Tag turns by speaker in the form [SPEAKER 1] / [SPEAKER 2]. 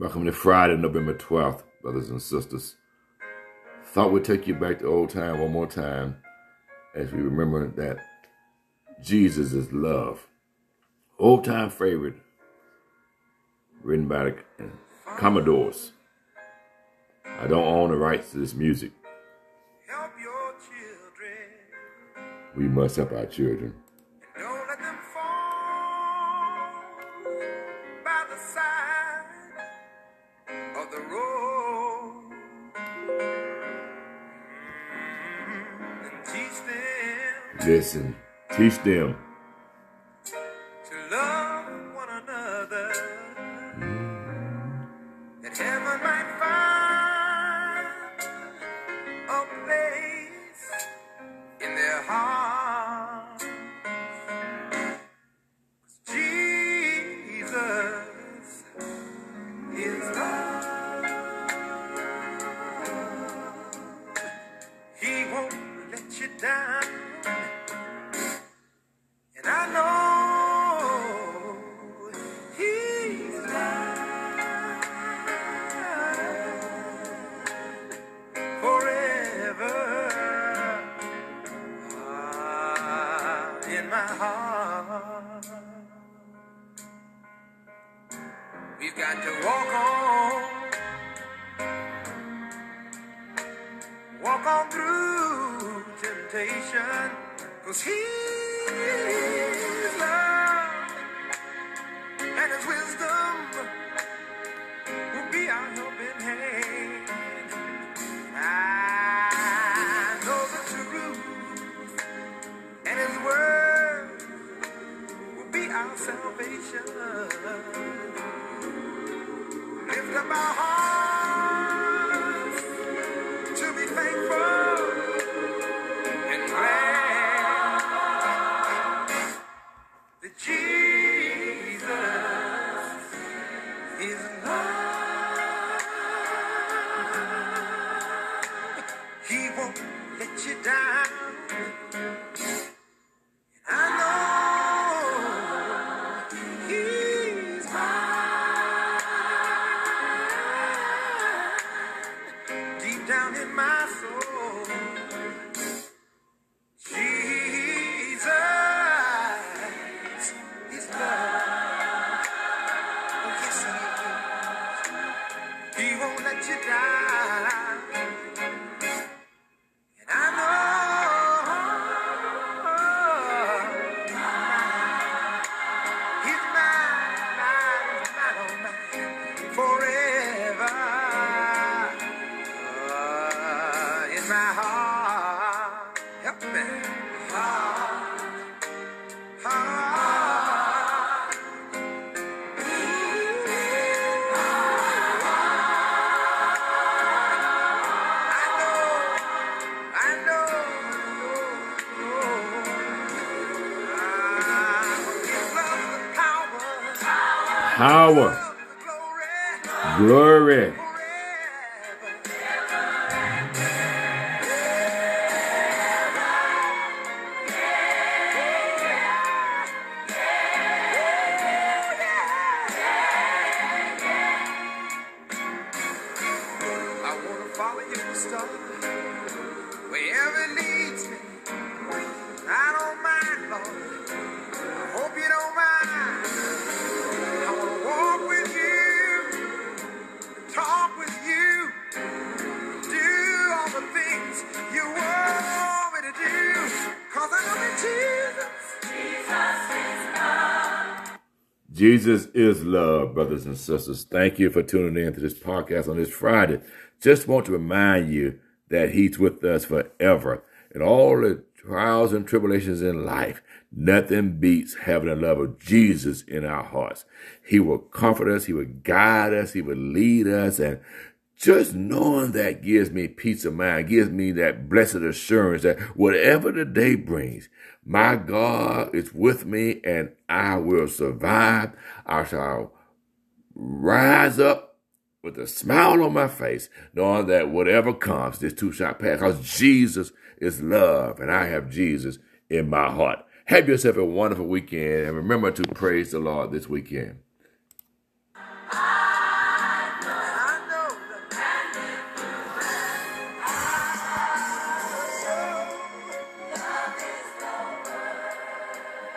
[SPEAKER 1] Welcome to Friday, November 12th, brothers and sisters. Thought we'd take you back to old time one more time as we remember that Jesus is love. Old time favorite, written by the Commodores. I don't own the rights to this music. We must help our children. Listen, teach them. To love one another. That heaven might find a place in their hearts. Jesus is love. He won't let you down. We've got to walk on, walk on through temptation, cause He's love salvation lift up our hearts to be thankful and Jesus is. Down in my soul, my heart, help me. Heart, heart. I know, I know. Power, glory. Talk with you, do all the things you want me to do. Cause I Jesus. Jesus is love, brothers and sisters. Thank you for tuning in to this podcast on this Friday. Just want to remind you that He's with us forever. And all the trials and tribulations in life, nothing beats having the love of Jesus in our hearts. He will comfort us, He will guide us, He will lead us, and just knowing that gives me peace of mind, gives me that blessed assurance that whatever the day brings, my God is with me and I will survive. I shall rise up with a smile on my face, knowing that whatever comes, this too shall pass, because Jesus is love and I have Jesus in my heart. Have yourself a wonderful weekend and remember to praise the Lord this weekend.